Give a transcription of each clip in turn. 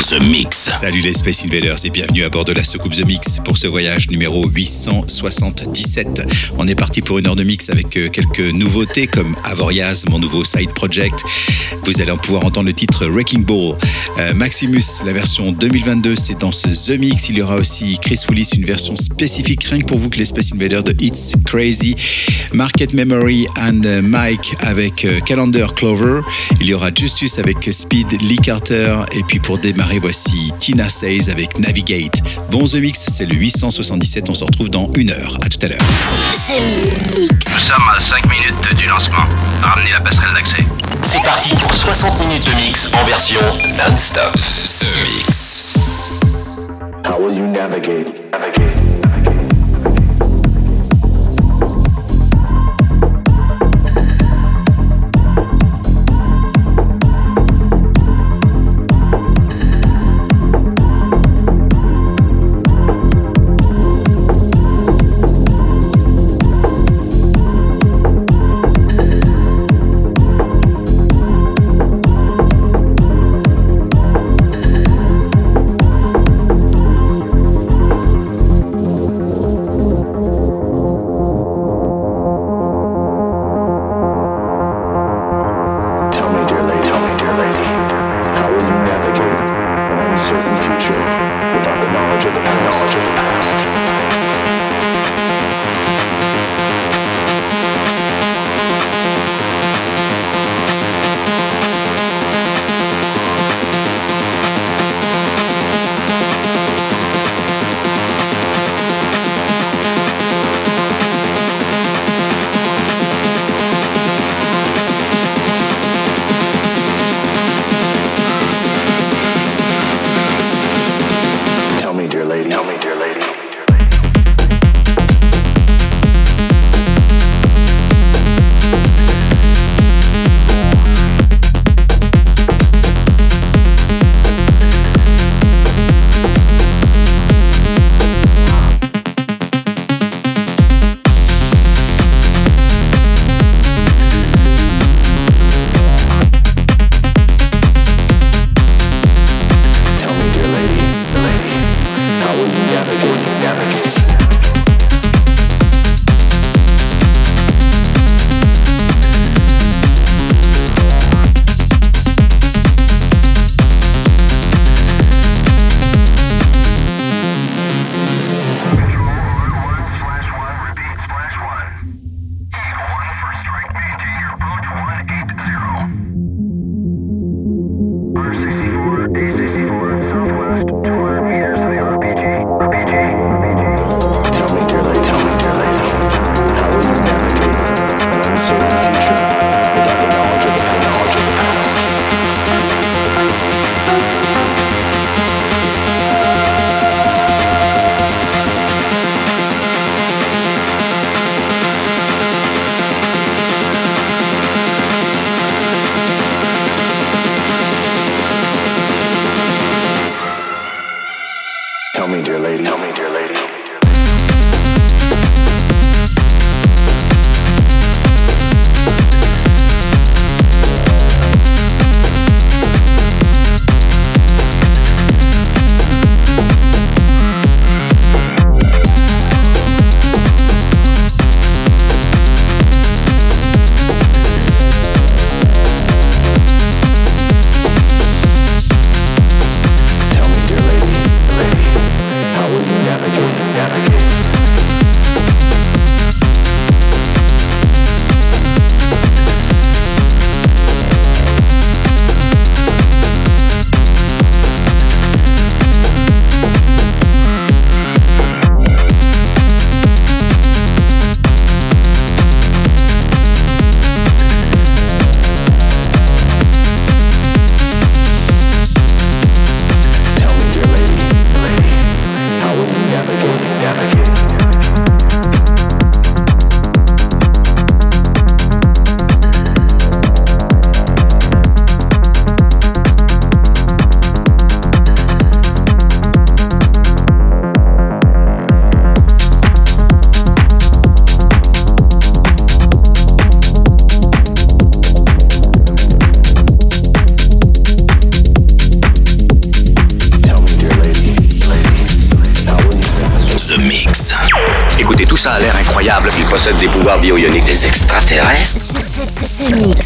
The Mix. Salut les Space Invaders et bienvenue à bord de la soucoupe The Mix pour ce voyage numéro 877. On est parti pour une heure de mix avec euh, quelques nouveautés comme Avoriaz, mon nouveau side project. Vous allez en pouvoir entendre le titre Wrecking Ball. Euh, Maximus, la version 2022, c'est dans ce The Mix. Il y aura aussi Chris Willis, une version spécifique rien que pour vous que les Space Invaders de It's Crazy. Market Memory and euh, Mike avec Calendar Clover. Il y aura Justus avec Speed, Lee Carter. Et puis pour démarrer, voici Tina Says avec Navigate. Bon The Mix, c'est le 877. On se retrouve dans une heure. À tout à l'heure. Nous sommes à 5 minutes du lancement. Ramenez la passerelle d'accès. C'est parti pour 60 minutes de mix en version non-stop. The Mix. How will you navigate? Navigate. The Mix.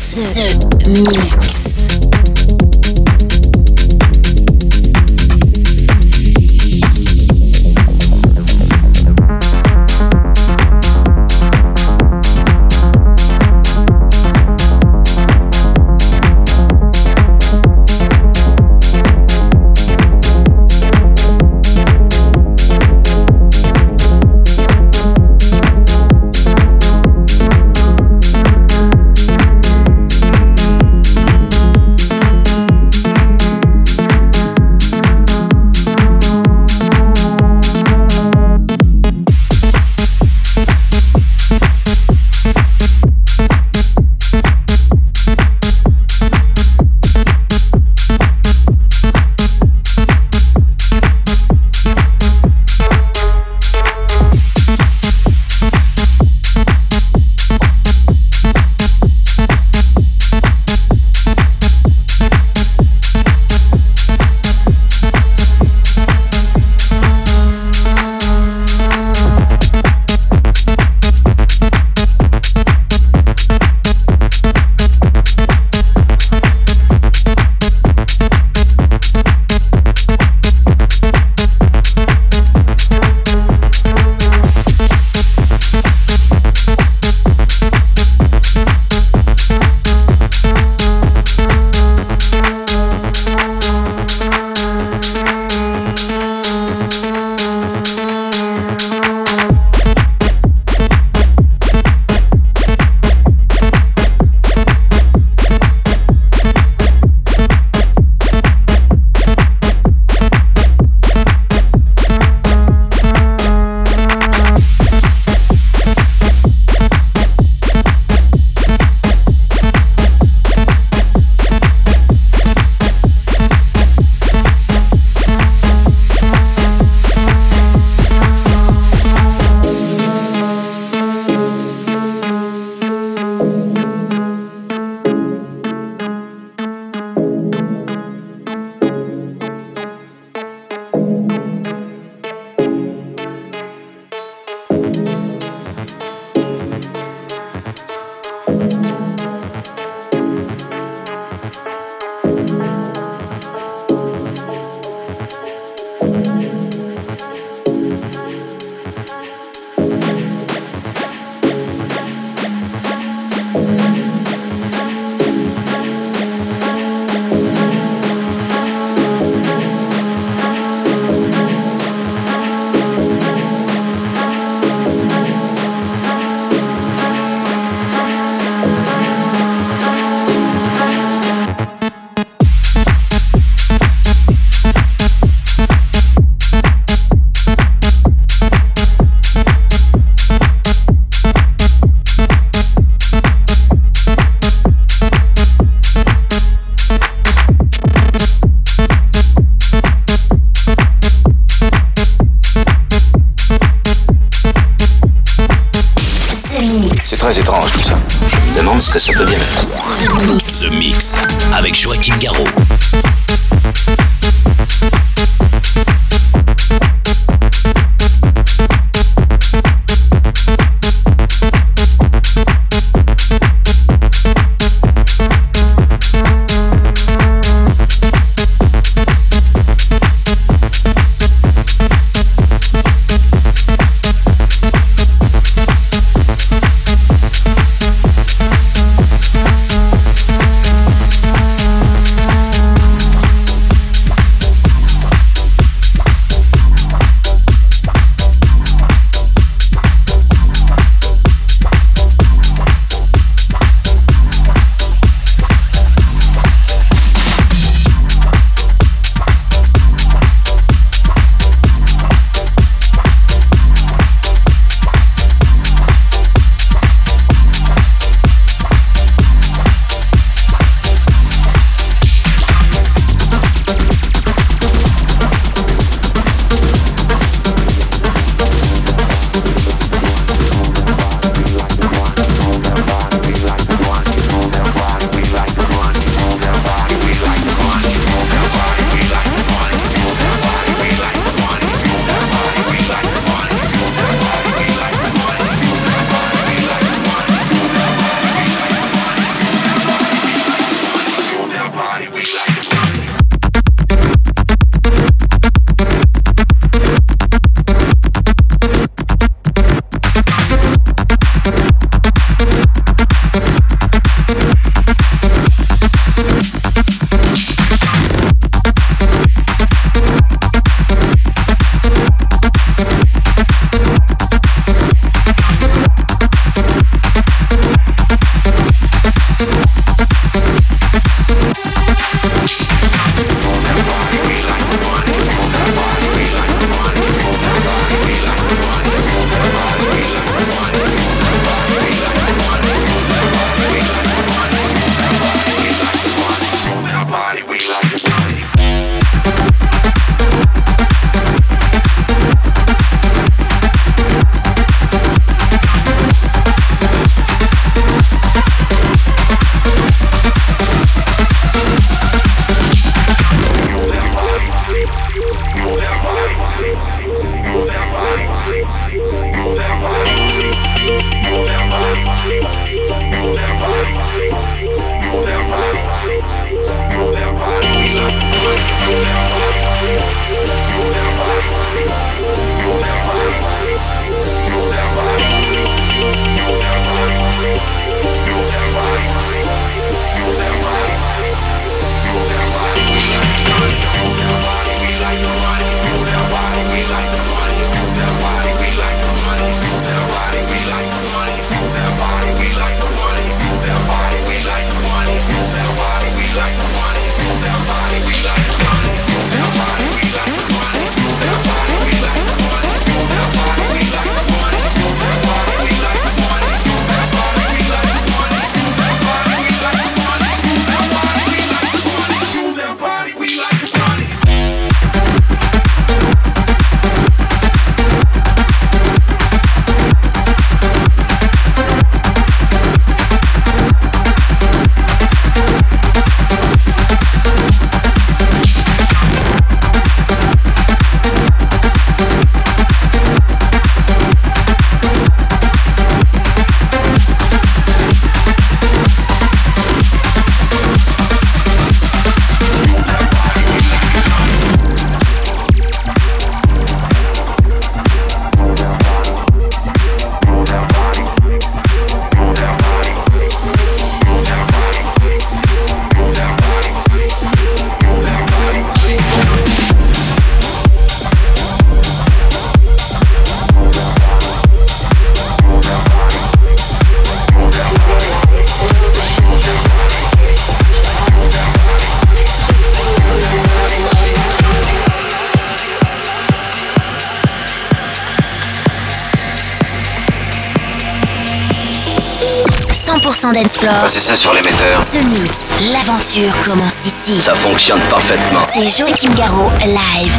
C'est ça sur l'émetteur. The Mix, l'aventure commence ici. Ça fonctionne parfaitement. C'est Joachim Garraud, live.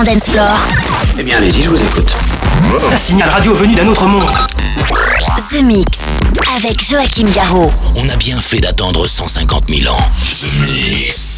100% dance floor. Eh bien, allez-y, je vous écoute. Un signal radio venu d'un autre monde. The Mix avec Joachim Garraud. On a bien fait d'attendre 150 000 ans. The Mix.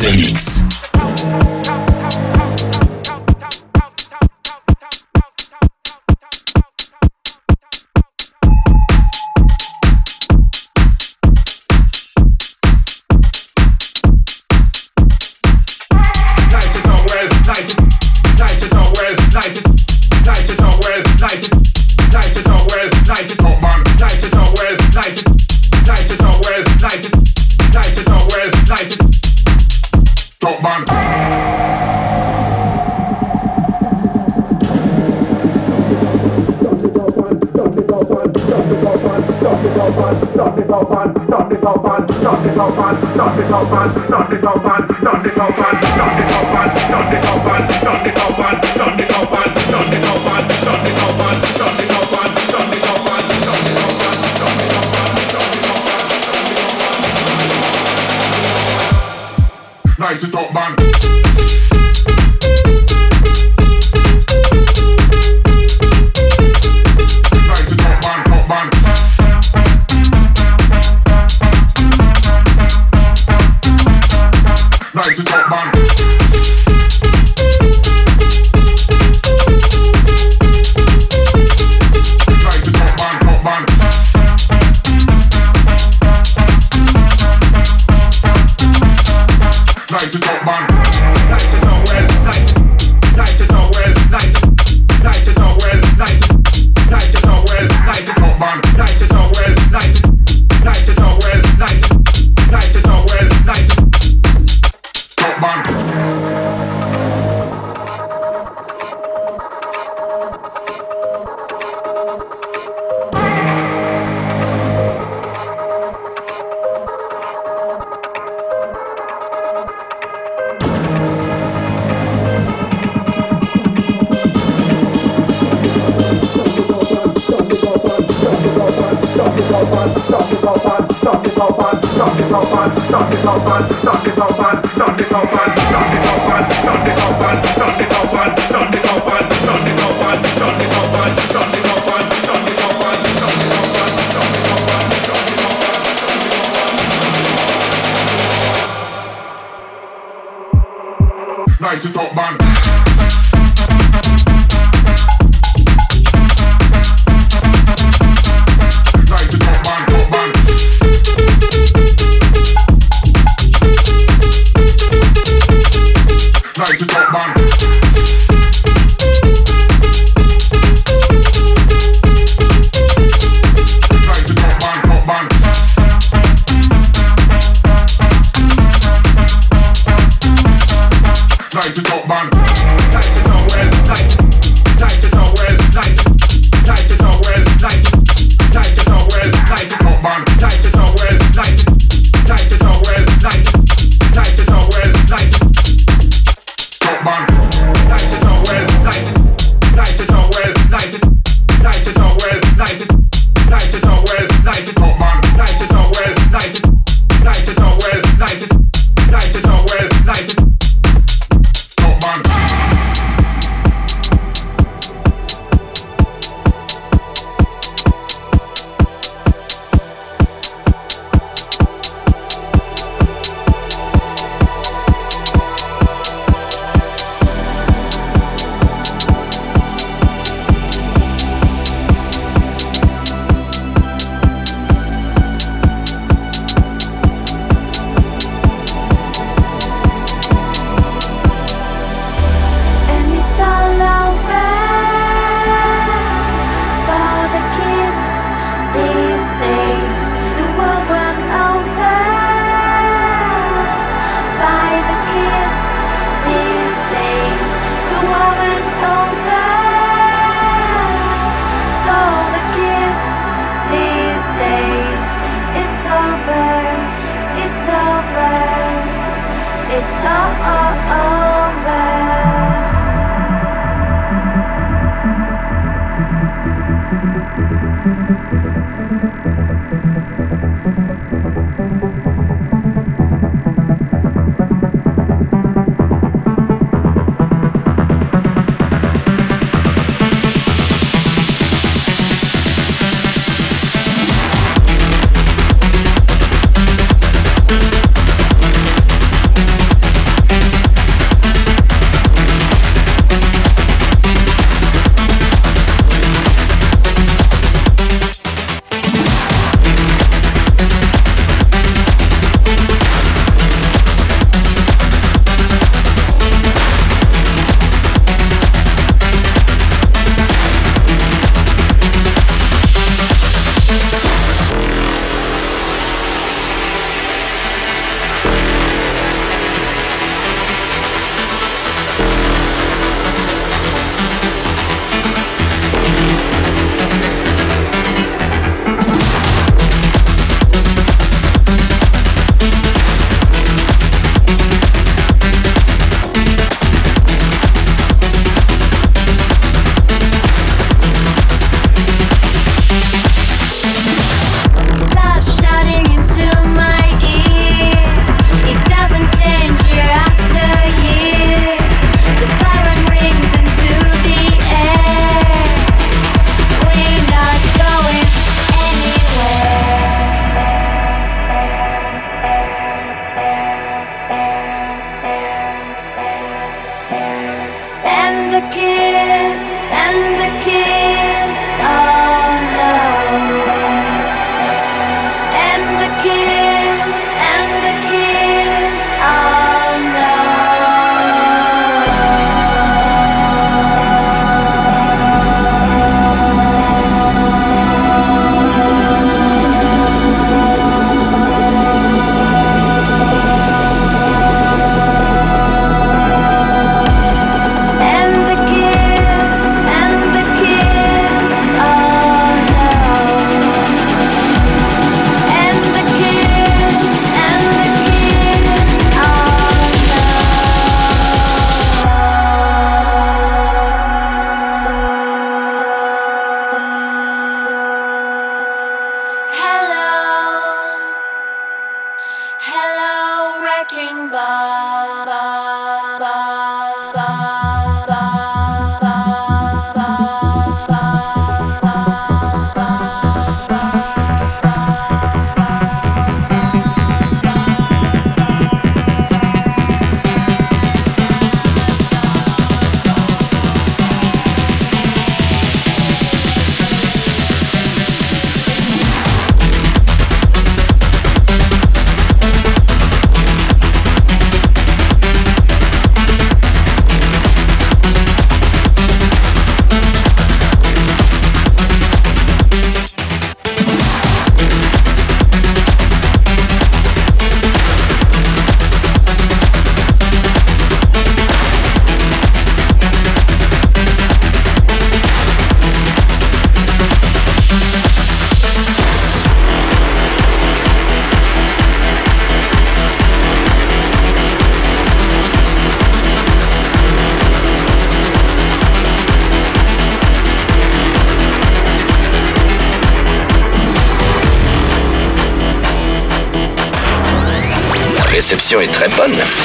Nice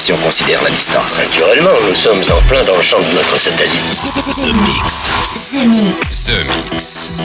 si on considère la distance. Naturellement, nous sommes en plein dans le champ de notre satellite. Mix.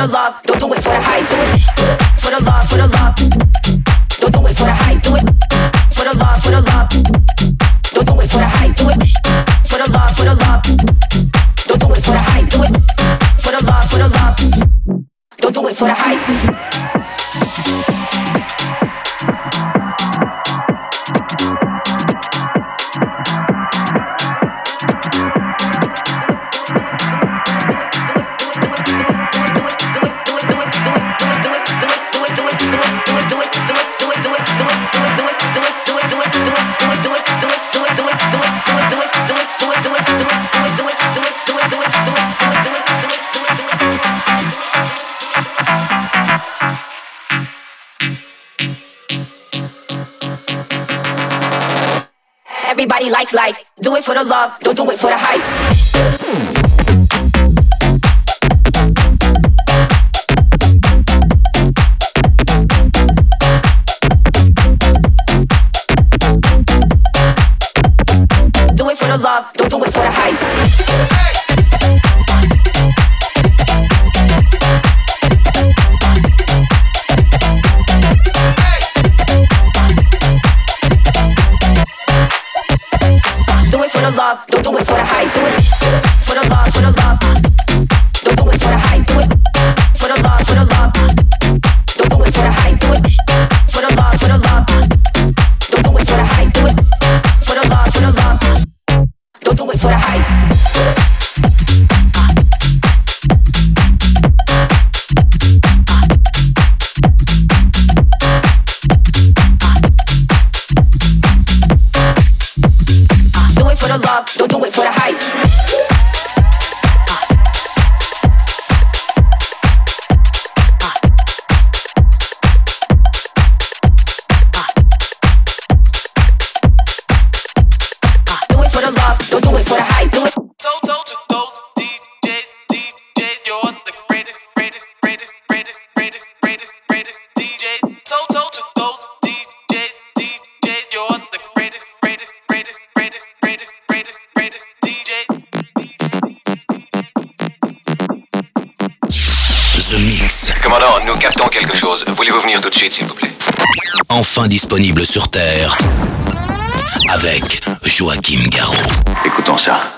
the love, don't do it for the hype, do it for the love, for the love. the love, don't do it for the hype. quelque chose. Voulez-vous venir tout de suite, s'il vous plaît? Enfin disponible sur Terre avec Joachim Garraud. Écoutons ça.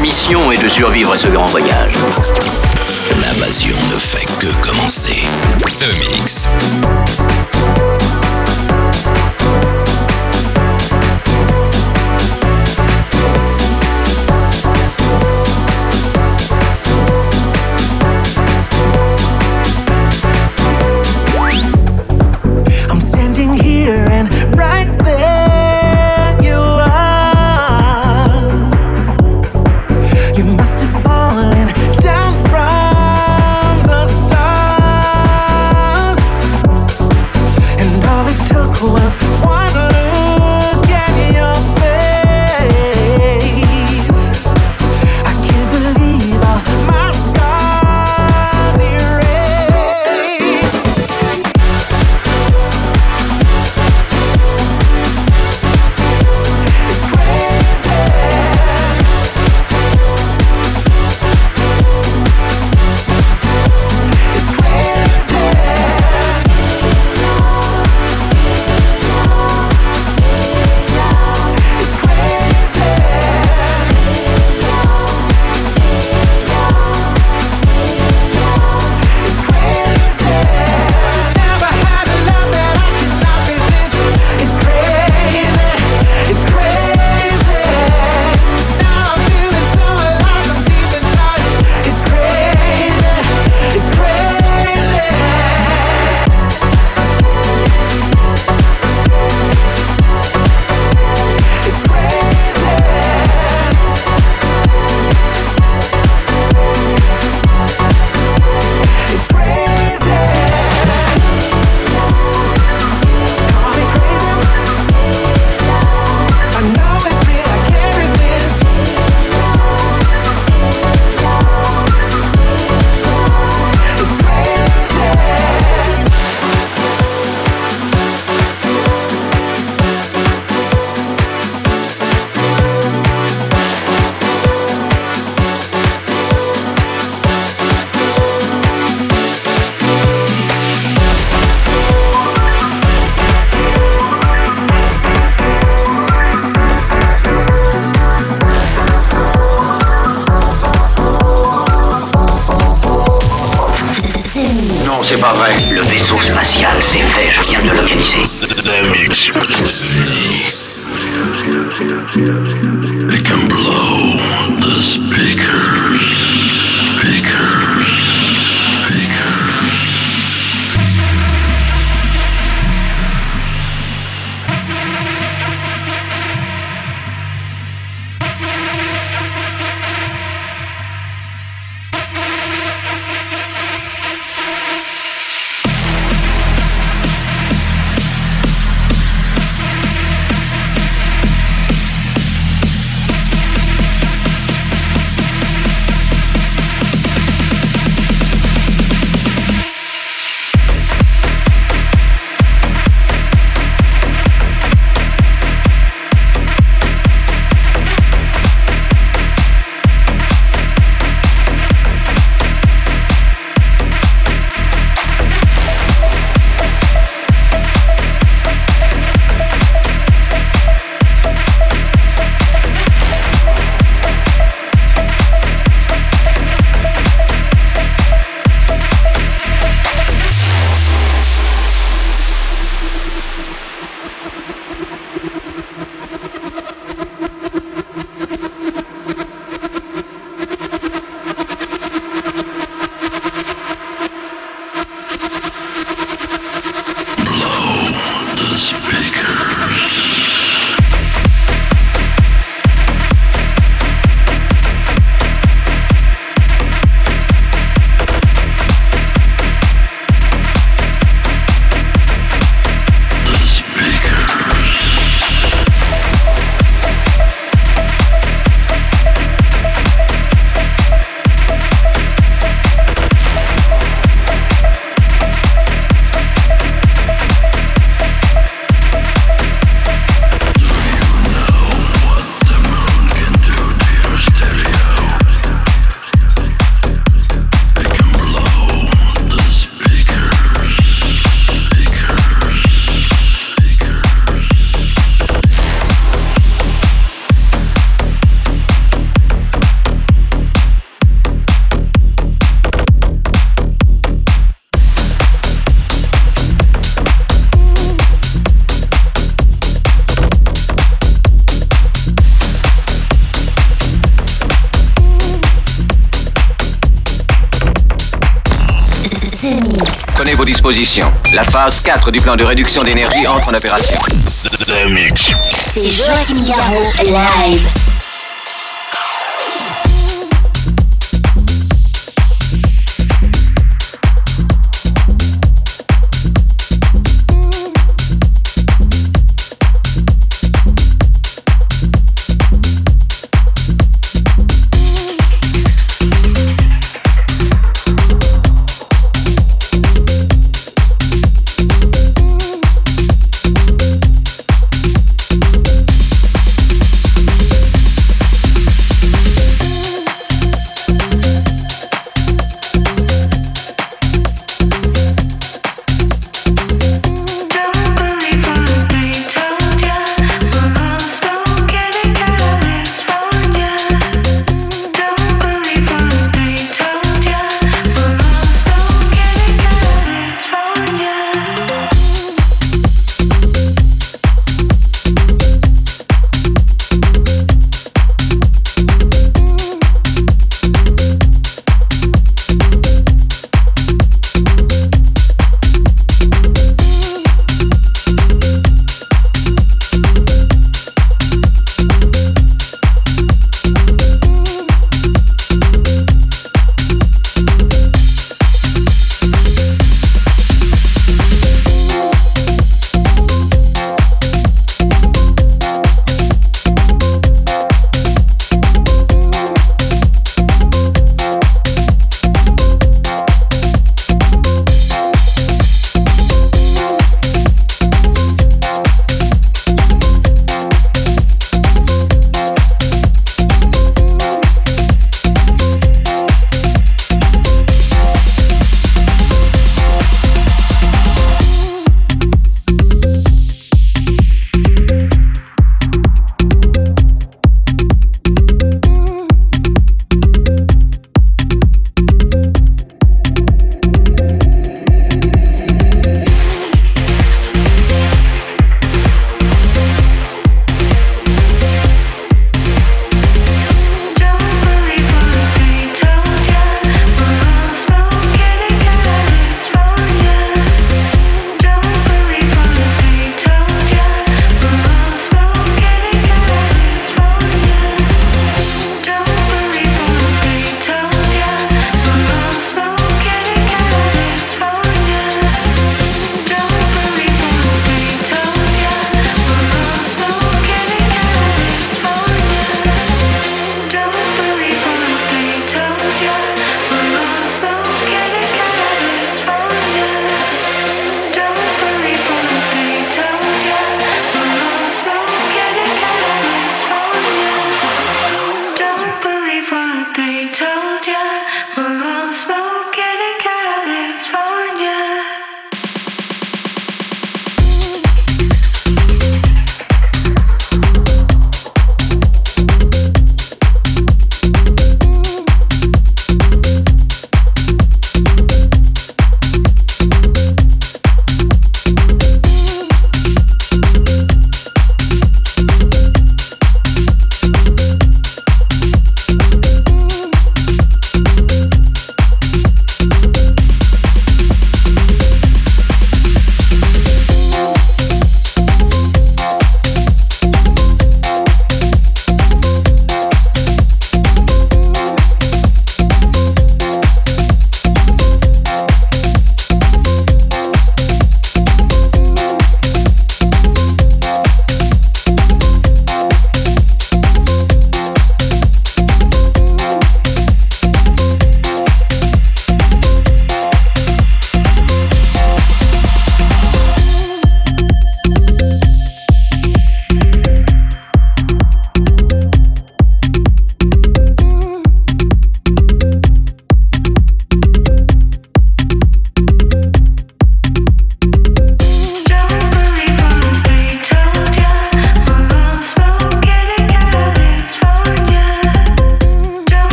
mission est de survivre à ce grand voyage. L'invasion ne fait que commencer. The Mix. Disposition. La phase 4 du plan de réduction d'énergie entre en opération. C'est Joachim Garraud, live.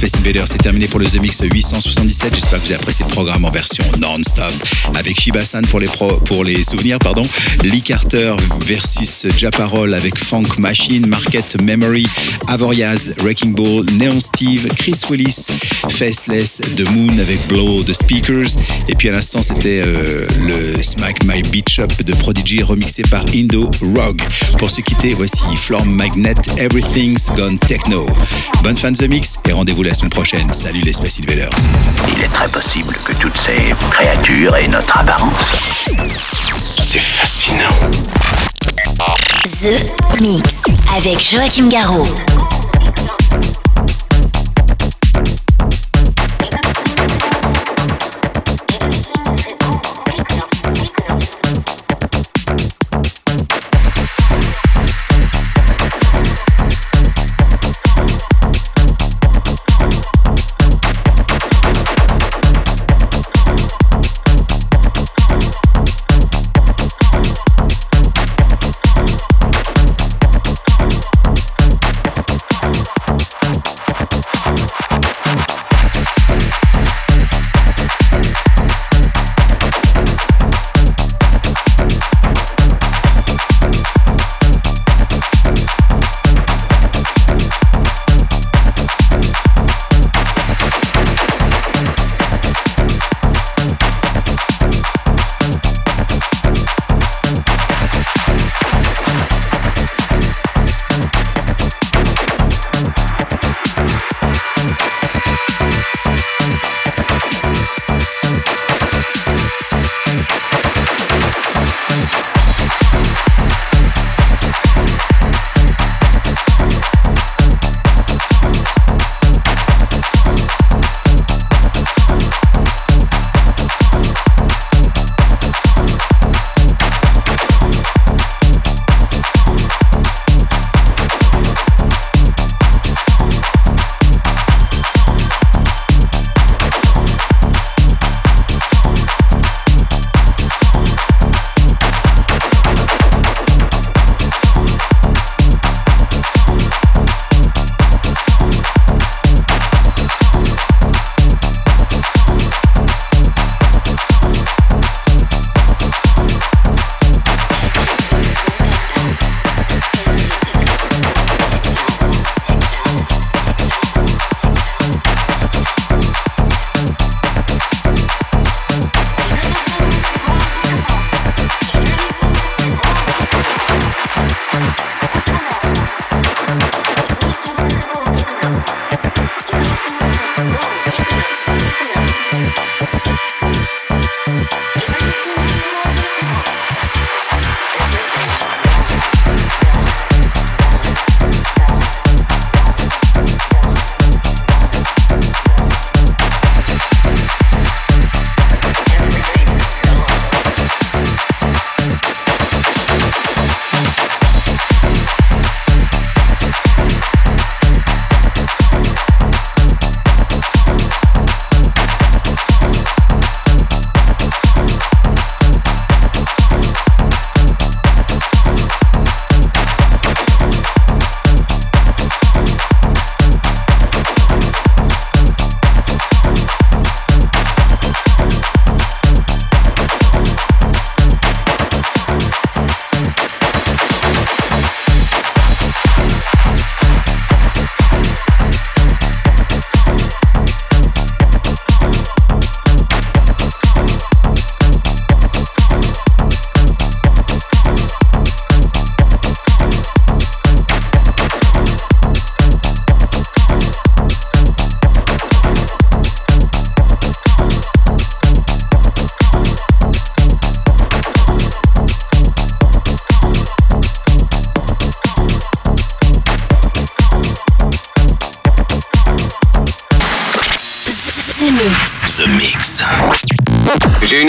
Space Invaders, c'est terminé pour le The Mix 877. J'espère que vous avez apprécié le programme en version non-stop avec Shiba-san pour les, pro- pour les souvenirs, pardon. Lee Carter versus Japarol avec Funk Machine, Market Memory, Avoriaz, Wrecking Ball, Neon Steve, Chris Willis, Faceless, The Moon avec Blow the Speakers. Et puis à l'instant, c'était euh, le Smack My Beat Shop de Prodigy remixé par Indo Rogue. Pour se quitter, voici Florm Magnet, Everything's Gone Techno. Bonne fin de The Mix et rendez-vous la semaine prochaine. Salut les Space Invaders. Il est très possible que toutes ces créatures aient notre apparence. C'est fascinant. The Mix avec Joachim Garraud.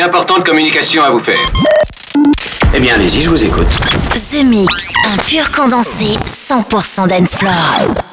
Une importante communication à vous faire. Eh bien, allez-y, je vous écoute. The Mix, un pur condensé 100% dance floor.